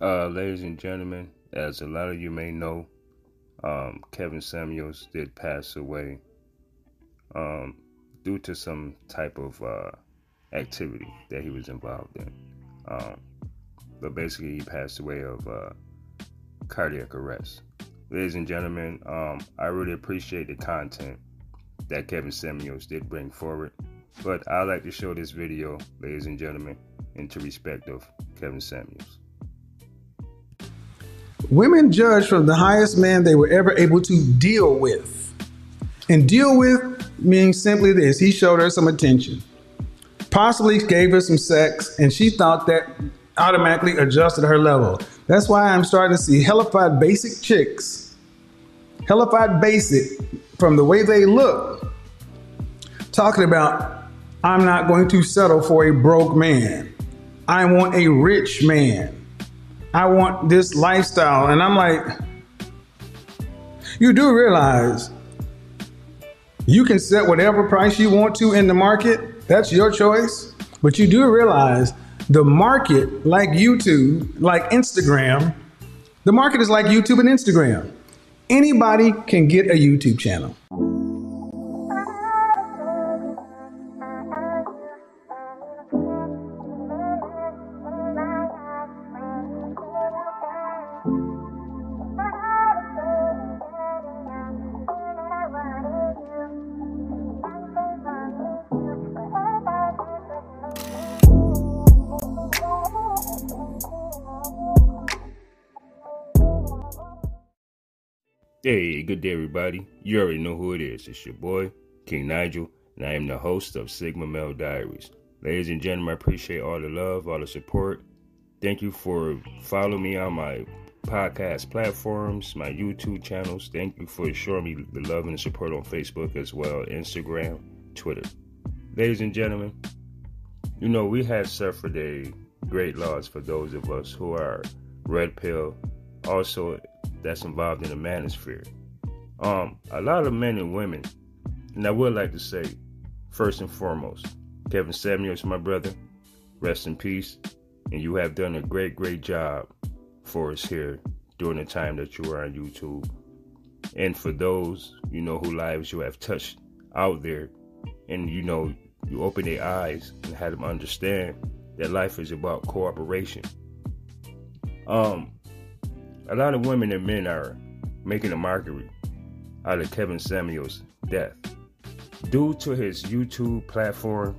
Uh, ladies and gentlemen, as a lot of you may know, um, Kevin Samuels did pass away um, due to some type of uh, activity that he was involved in. Um, but basically, he passed away of uh, cardiac arrest. Ladies and gentlemen, um, I really appreciate the content that Kevin Samuels did bring forward. But I like to show this video, ladies and gentlemen, into respect of Kevin Samuels. Women judge from the highest man they were ever able to deal with. And deal with means simply this he showed her some attention, possibly gave her some sex, and she thought that automatically adjusted her level. That's why I'm starting to see hellified basic chicks, hellified basic from the way they look, talking about, I'm not going to settle for a broke man. I want a rich man. I want this lifestyle. And I'm like, you do realize you can set whatever price you want to in the market. That's your choice. But you do realize the market, like YouTube, like Instagram, the market is like YouTube and Instagram. Anybody can get a YouTube channel. Hey, good day, everybody. You already know who it is. It's your boy, King Nigel, and I am the host of Sigma Male Diaries. Ladies and gentlemen, I appreciate all the love, all the support. Thank you for following me on my podcast platforms, my YouTube channels. Thank you for showing me the love and the support on Facebook as well, Instagram, Twitter. Ladies and gentlemen, you know, we have suffered a great loss for those of us who are red pill, also that's involved in the manosphere. Um, a lot of men and women, and I would like to say, first and foremost, Kevin Samuels, my brother, rest in peace, and you have done a great, great job for us here during the time that you were on YouTube. And for those, you know, who lives you have touched out there, and you know, you open their eyes and had them understand that life is about cooperation. Um, a lot of women and men are making a mockery out of Kevin Samuels' death. Due to his YouTube platform,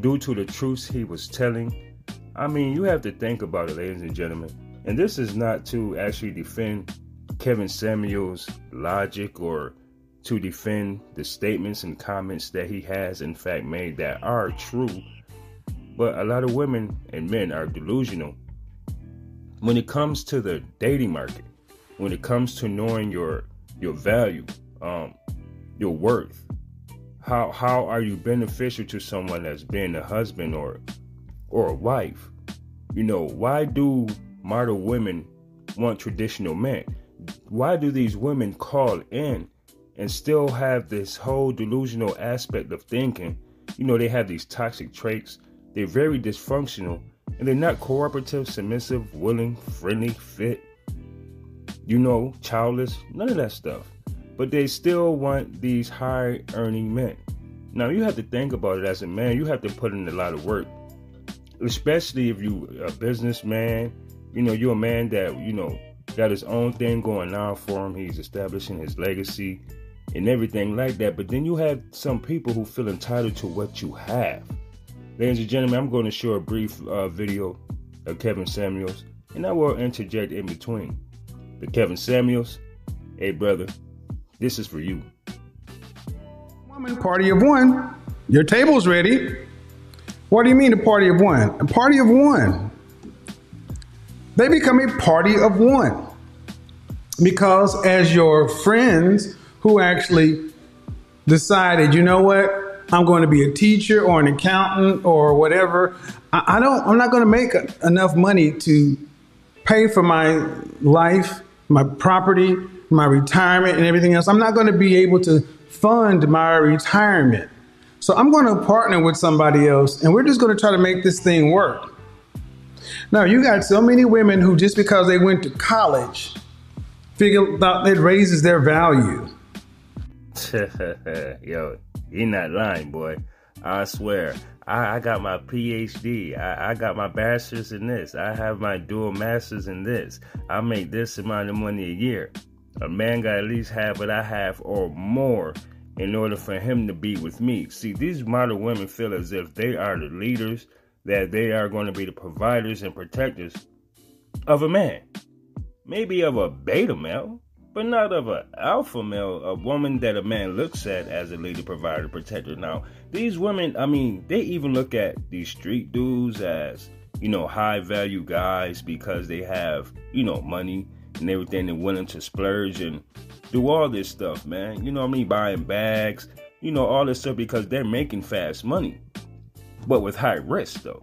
due to the truths he was telling, I mean, you have to think about it, ladies and gentlemen. And this is not to actually defend Kevin Samuels' logic or to defend the statements and comments that he has, in fact, made that are true. But a lot of women and men are delusional when it comes to the dating market, when it comes to knowing your your value, um, your worth, how how are you beneficial to someone that's been a husband or or a wife? You know, why do model women want traditional men? Why do these women call in and still have this whole delusional aspect of thinking? You know, they have these toxic traits. They're very dysfunctional and they're not cooperative, submissive, willing, friendly, fit, you know, childless, none of that stuff. But they still want these high earning men. Now you have to think about it as a man, you have to put in a lot of work. Especially if you're a businessman, you know, you're a man that, you know, got his own thing going on for him. He's establishing his legacy and everything like that. But then you have some people who feel entitled to what you have. Ladies and gentlemen, I'm going to show a brief uh, video of Kevin Samuels, and I will interject in between. But Kevin Samuels, hey brother, this is for you. Woman, party of one. Your table's ready. What do you mean a party of one? A party of one. They become a party of one. Because as your friends who actually decided, you know what, I'm going to be a teacher or an accountant or whatever. I, don't. I'm not going to make enough money to pay for my life, my property, my retirement, and everything else. I'm not going to be able to fund my retirement. So I'm going to partner with somebody else, and we're just going to try to make this thing work. Now, you got so many women who just because they went to college figure thought it raises their value. Yo, you're not lying, boy. I swear. I, I got my PhD. I, I got my bachelor's in this. I have my dual master's in this. I make this amount of money a year. A man got at least have what I have or more in order for him to be with me. See, these modern women feel as if they are the leaders, that they are going to be the providers and protectors of a man. Maybe of a beta male, but not of an alpha male, a woman that a man looks at as a leader, provider, protector. Now, these women, I mean, they even look at these street dudes as, you know, high value guys because they have, you know, money and everything. They're willing to splurge and do all this stuff, man. You know what I mean? Buying bags, you know, all this stuff because they're making fast money, but with high risk, though.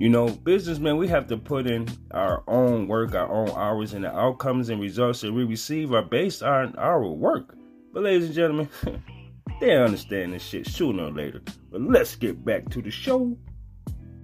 You know, businessmen, we have to put in our own work, our own hours, and the outcomes and results that we receive are based on our work. But, ladies and gentlemen, they understand this shit sooner or later. But let's get back to the show.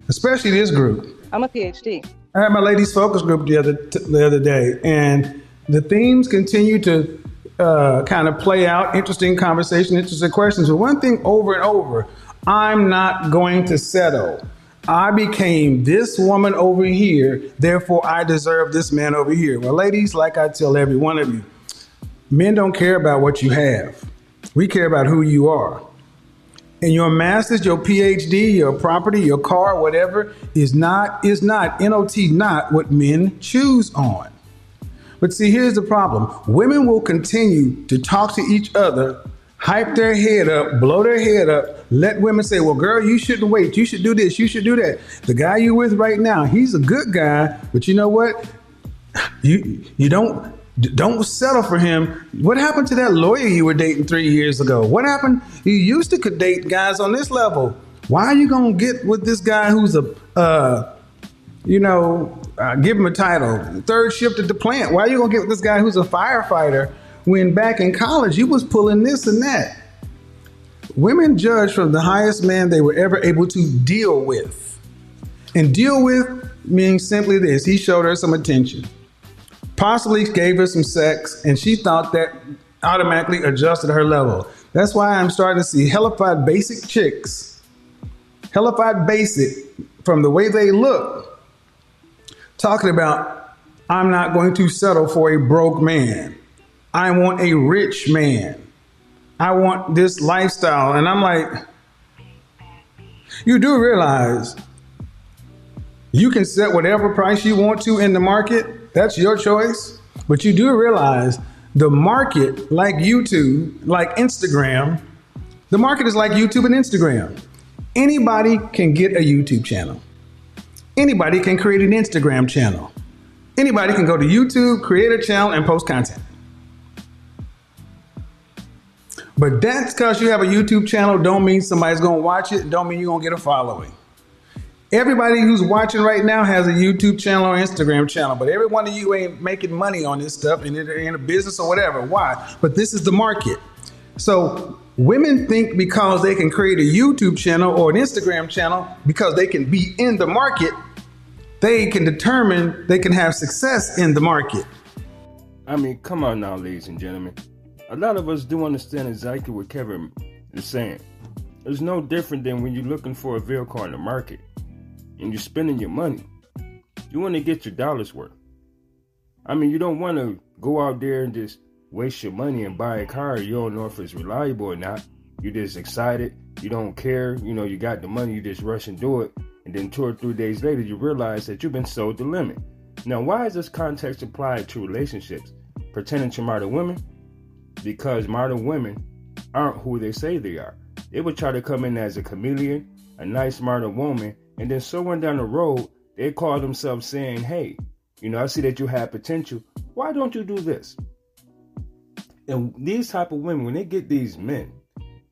Especially this group. I'm a PhD. I had my ladies focus group the other t- the other day, and the themes continue to uh, kind of play out. Interesting conversation, interesting questions. But one thing over and over, I'm not going to settle. I became this woman over here, therefore I deserve this man over here. Well, ladies, like I tell every one of you, men don't care about what you have. We care about who you are. And your master's, your PhD, your property, your car, whatever, is not, is not, NOT, not what men choose on. But see, here's the problem women will continue to talk to each other, hype their head up, blow their head up, let women say, well, girl, you shouldn't wait. You should do this. You should do that. The guy you're with right now, he's a good guy, but you know what? You, you don't don't settle for him. What happened to that lawyer you were dating three years ago? What happened? You used to could date guys on this level. Why are you gonna get with this guy who's a, uh, you know, uh, give him a title, third shift at the plant? Why are you gonna get with this guy who's a firefighter when back in college you was pulling this and that? Women judge from the highest man they were ever able to deal with, and deal with means simply this: he showed her some attention possibly gave her some sex, and she thought that automatically adjusted her level. That's why I'm starting to see hellified basic chicks, hellified basic from the way they look, talking about, I'm not going to settle for a broke man. I want a rich man. I want this lifestyle. And I'm like, you do realize you can set whatever price you want to in the market that's your choice. But you do realize the market, like YouTube, like Instagram, the market is like YouTube and Instagram. Anybody can get a YouTube channel. Anybody can create an Instagram channel. Anybody can go to YouTube, create a channel, and post content. But that's because you have a YouTube channel don't mean somebody's gonna watch it, don't mean you're gonna get a following. Everybody who's watching right now has a YouTube channel or Instagram channel, but every one of you ain't making money on this stuff and in a business or whatever. Why? But this is the market. So women think because they can create a YouTube channel or an Instagram channel, because they can be in the market, they can determine they can have success in the market. I mean, come on now, ladies and gentlemen. A lot of us do understand exactly what Kevin is saying. It's no different than when you're looking for a vehicle on the market and you're spending your money. You want to get your dollars worth. I mean, you don't want to go out there and just waste your money and buy a car. You don't know if it's reliable or not. You're just excited. You don't care. You know, you got the money. You just rush and do it. And then two or three days later, you realize that you've been sold the limit. Now, why is this context applied to relationships pertaining to modern women? Because modern women aren't who they say they are. They would try to come in as a chameleon, a nice modern woman, and then somewhere down the road, they call themselves saying, hey, you know, I see that you have potential. Why don't you do this? And these type of women, when they get these men,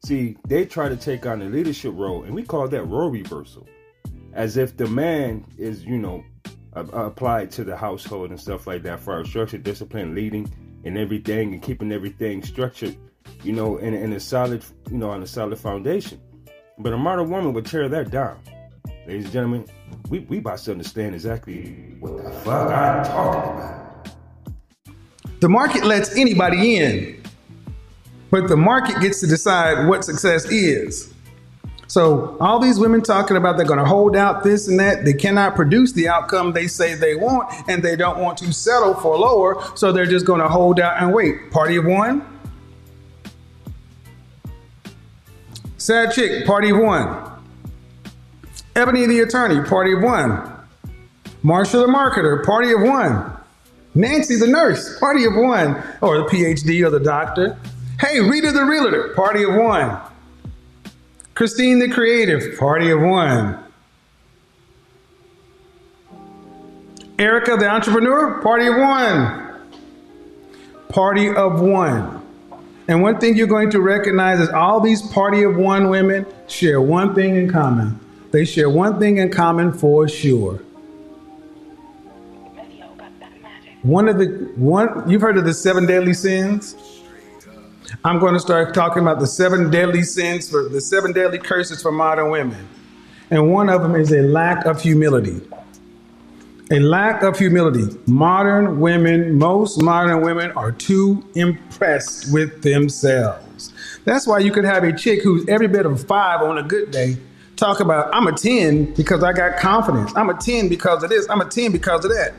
see, they try to take on the leadership role, and we call that role reversal. As if the man is, you know, applied to the household and stuff like that for our structure, discipline, leading, and everything, and keeping everything structured, you know, in, in a solid, you know, on a solid foundation. But a modern woman would tear that down. Ladies and gentlemen, we, we about to understand exactly what the fuck I'm talking about. The market lets anybody in, but the market gets to decide what success is. So all these women talking about they're going to hold out this and that, they cannot produce the outcome they say they want, and they don't want to settle for lower, so they're just going to hold out and wait. Party of one. Sad chick, party of one. Ebony the attorney, party of one. Marsha the marketer, party of one. Nancy the nurse, party of one. Or the PhD or the doctor. Hey, Rita the realtor, party of one. Christine the creative, party of one. Erica the entrepreneur, party of one. Party of one. And one thing you're going to recognize is all these party of one women share one thing in common. They share one thing in common for sure. One of the one you've heard of the seven deadly sins? I'm going to start talking about the seven deadly sins for the seven deadly curses for modern women. And one of them is a lack of humility. A lack of humility. Modern women, most modern women are too impressed with themselves. That's why you could have a chick who's every bit of five on a good day talk about, I'm a 10 because I got confidence. I'm a 10 because of this. I'm a 10 because of that.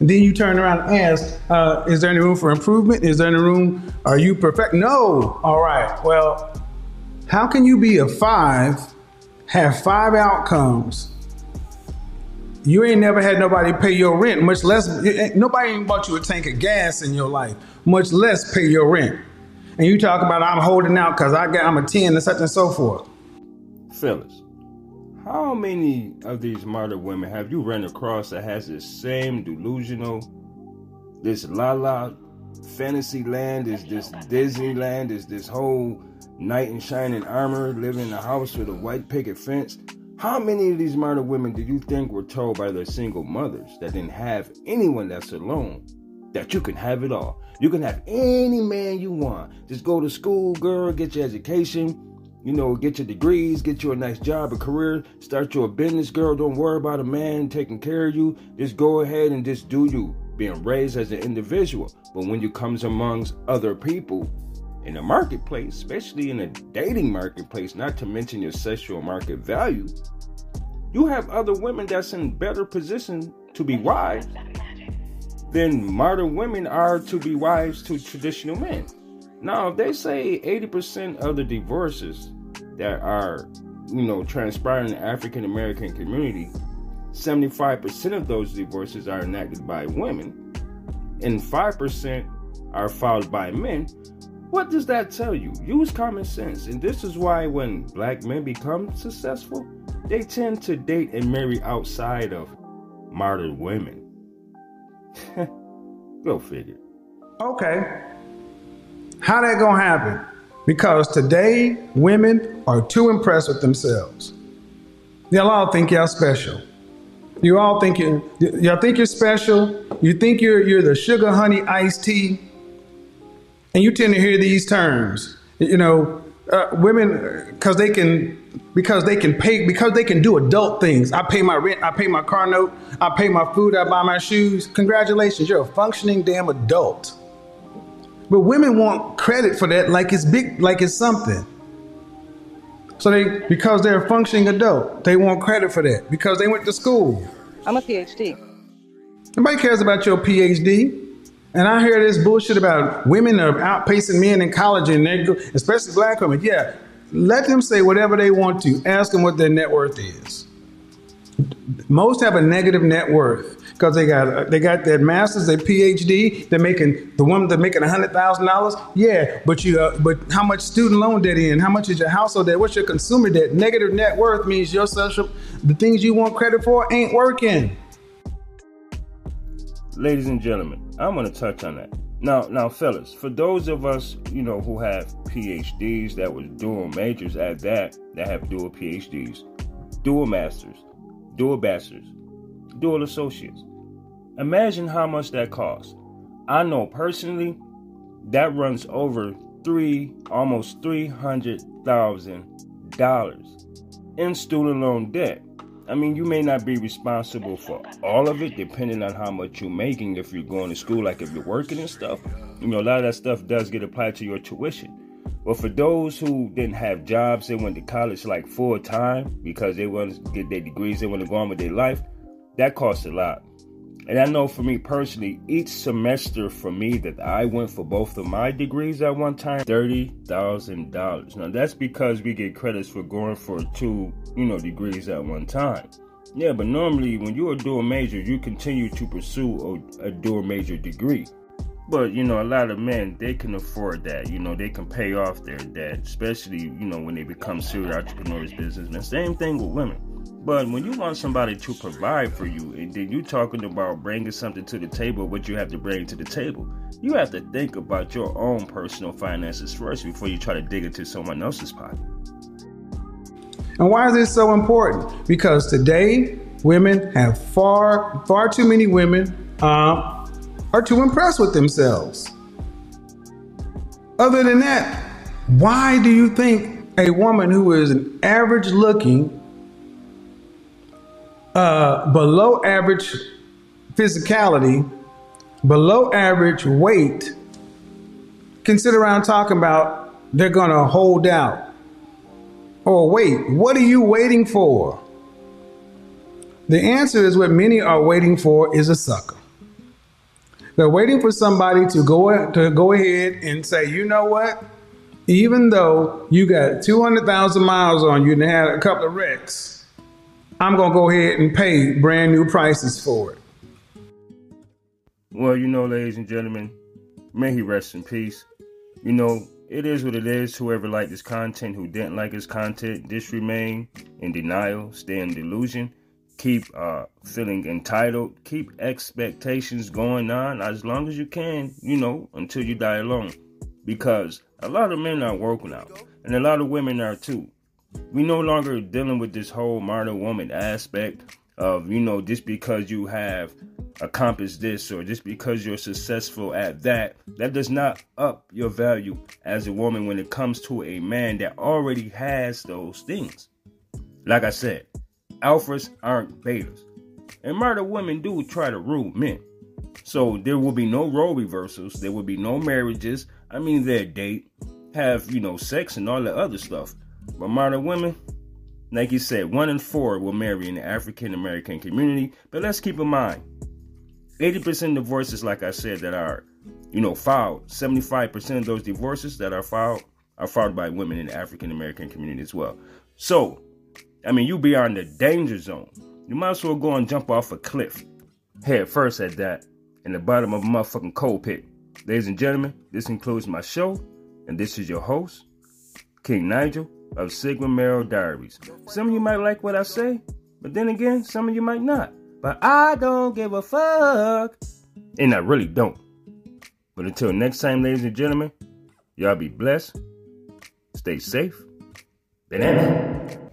Then you turn around and ask, uh, is there any room for improvement? Is there any room? Are you perfect? No. All right. Well, how can you be a five, have five outcomes? You ain't never had nobody pay your rent, much less nobody ain't bought you a tank of gas in your life, much less pay your rent. And you talk about I'm holding out because I got I'm a 10 and such and so forth. fellas, how many of these modern women have you run across that has this same delusional, this la la fantasy land, is this Disneyland, is this whole knight in shining armor, living in a house with a white picket fence? How many of these modern women do you think were told by their single mothers that didn't have anyone that's alone that you can have it all? You can have any man you want. Just go to school, girl, get your education, you know, get your degrees, get you a nice job, a career, start you a business, girl. Don't worry about a man taking care of you. Just go ahead and just do you, being raised as an individual. But when you comes amongst other people in the marketplace, especially in a dating marketplace, not to mention your sexual market value, you have other women that's in better position to be wives than modern women are to be wives to traditional men. Now, if they say 80% of the divorces that are, you know, transpiring in the African American community, 75% of those divorces are enacted by women, and 5% are filed by men. What does that tell you? Use common sense. And this is why when black men become successful, they tend to date and marry outside of martyred women. Go figure. Okay. How that gonna happen? Because today women are too impressed with themselves. Y'all all think y'all special. You all think you y'all think you're special. You think you're you're the sugar honey iced tea, and you tend to hear these terms. You know, uh, women because they can because they can pay because they can do adult things. I pay my rent, I pay my car note, I pay my food, I buy my shoes. Congratulations, you're a functioning damn adult. But women want credit for that like it's big, like it's something. So they, because they're a functioning adult, they want credit for that because they went to school. I'm a PhD. Nobody cares about your PhD. And I hear this bullshit about women are outpacing men in college and they go, especially black women. Yeah, let them say whatever they want to. Ask them what their net worth is. Most have a negative net worth because they got they got their masters, their PhD. They're making the woman they're making hundred thousand dollars. Yeah, but you uh, but how much student loan debt in? How much is your household debt? What's your consumer debt? Negative net worth means your social the things you want credit for ain't working. Ladies and gentlemen, I'm gonna touch on that. Now, now, fellas, for those of us, you know, who have PhDs that was dual majors at that, that have dual PhDs, dual masters, dual bachelors, dual associates, Imagine how much that costs. I know personally that runs over three, almost three hundred thousand dollars in student loan debt. I mean, you may not be responsible for all of it, depending on how much you're making. If you're going to school, like if you're working and stuff, you know, a lot of that stuff does get applied to your tuition. But for those who didn't have jobs, they went to college like full time because they want to get their degrees, they want to go on with their life. That costs a lot. And I know for me personally, each semester for me that I went for both of my degrees at one time, $30,000. Now that's because we get credits for going for two, you know, degrees at one time. Yeah, but normally when you're a dual major, you continue to pursue a, a dual major degree. But you know, a lot of men they can afford that. You know, they can pay off their debt, especially you know when they become serial entrepreneurs, businessmen. Same thing with women. But when you want somebody to provide for you, and then you're talking about bringing something to the table, what you have to bring to the table, you have to think about your own personal finances first before you try to dig into someone else's pocket. And why is this so important? Because today, women have far, far too many women uh, are too impressed with themselves. Other than that, why do you think a woman who is an average looking, uh, below average physicality, below average weight, can sit around talking about they're going to hold out? Or wait, what are you waiting for? The answer is what many are waiting for is a sucker. They're waiting for somebody to go to go ahead and say, you know what? Even though you got 200,000 miles on you and had a couple of wrecks, I'm going to go ahead and pay brand new prices for it. Well, you know, ladies and gentlemen, may he rest in peace. You know, it is what it is. Whoever liked his content, who didn't like his content, just remain in denial, stay in delusion keep uh, feeling entitled, keep expectations going on as long as you can, you know, until you die alone. Because a lot of men are working out, and a lot of women are too. We no longer dealing with this whole modern woman aspect of, you know, just because you have accomplished this or just because you're successful at that, that does not up your value as a woman when it comes to a man that already has those things. Like I said, alphas aren't betas. And murder women do try to rule men. So there will be no role reversals. There will be no marriages. I mean, they date, have, you know, sex and all that other stuff. But murder women, like you said, one in four will marry in the African American community. But let's keep in mind, 80% of divorces, like I said, that are, you know, filed, 75% of those divorces that are filed are filed by women in the African American community as well. So I mean, you be on the danger zone. You might as well go and jump off a cliff, head first at that, in the bottom of a motherfucking coal pit. Ladies and gentlemen, this concludes my show, and this is your host, King Nigel of Sigma Male Diaries. Some of you might like what I say, but then again, some of you might not. But I don't give a fuck. And I really don't. But until next time, ladies and gentlemen, y'all be blessed, stay safe, banana.